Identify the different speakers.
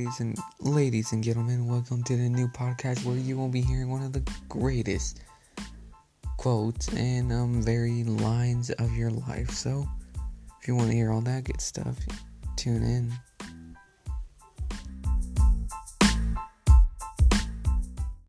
Speaker 1: Ladies and ladies and gentlemen, welcome to the new podcast where you will be hearing one of the greatest quotes and um very lines of your life. So, if you want to hear all that good stuff, tune in.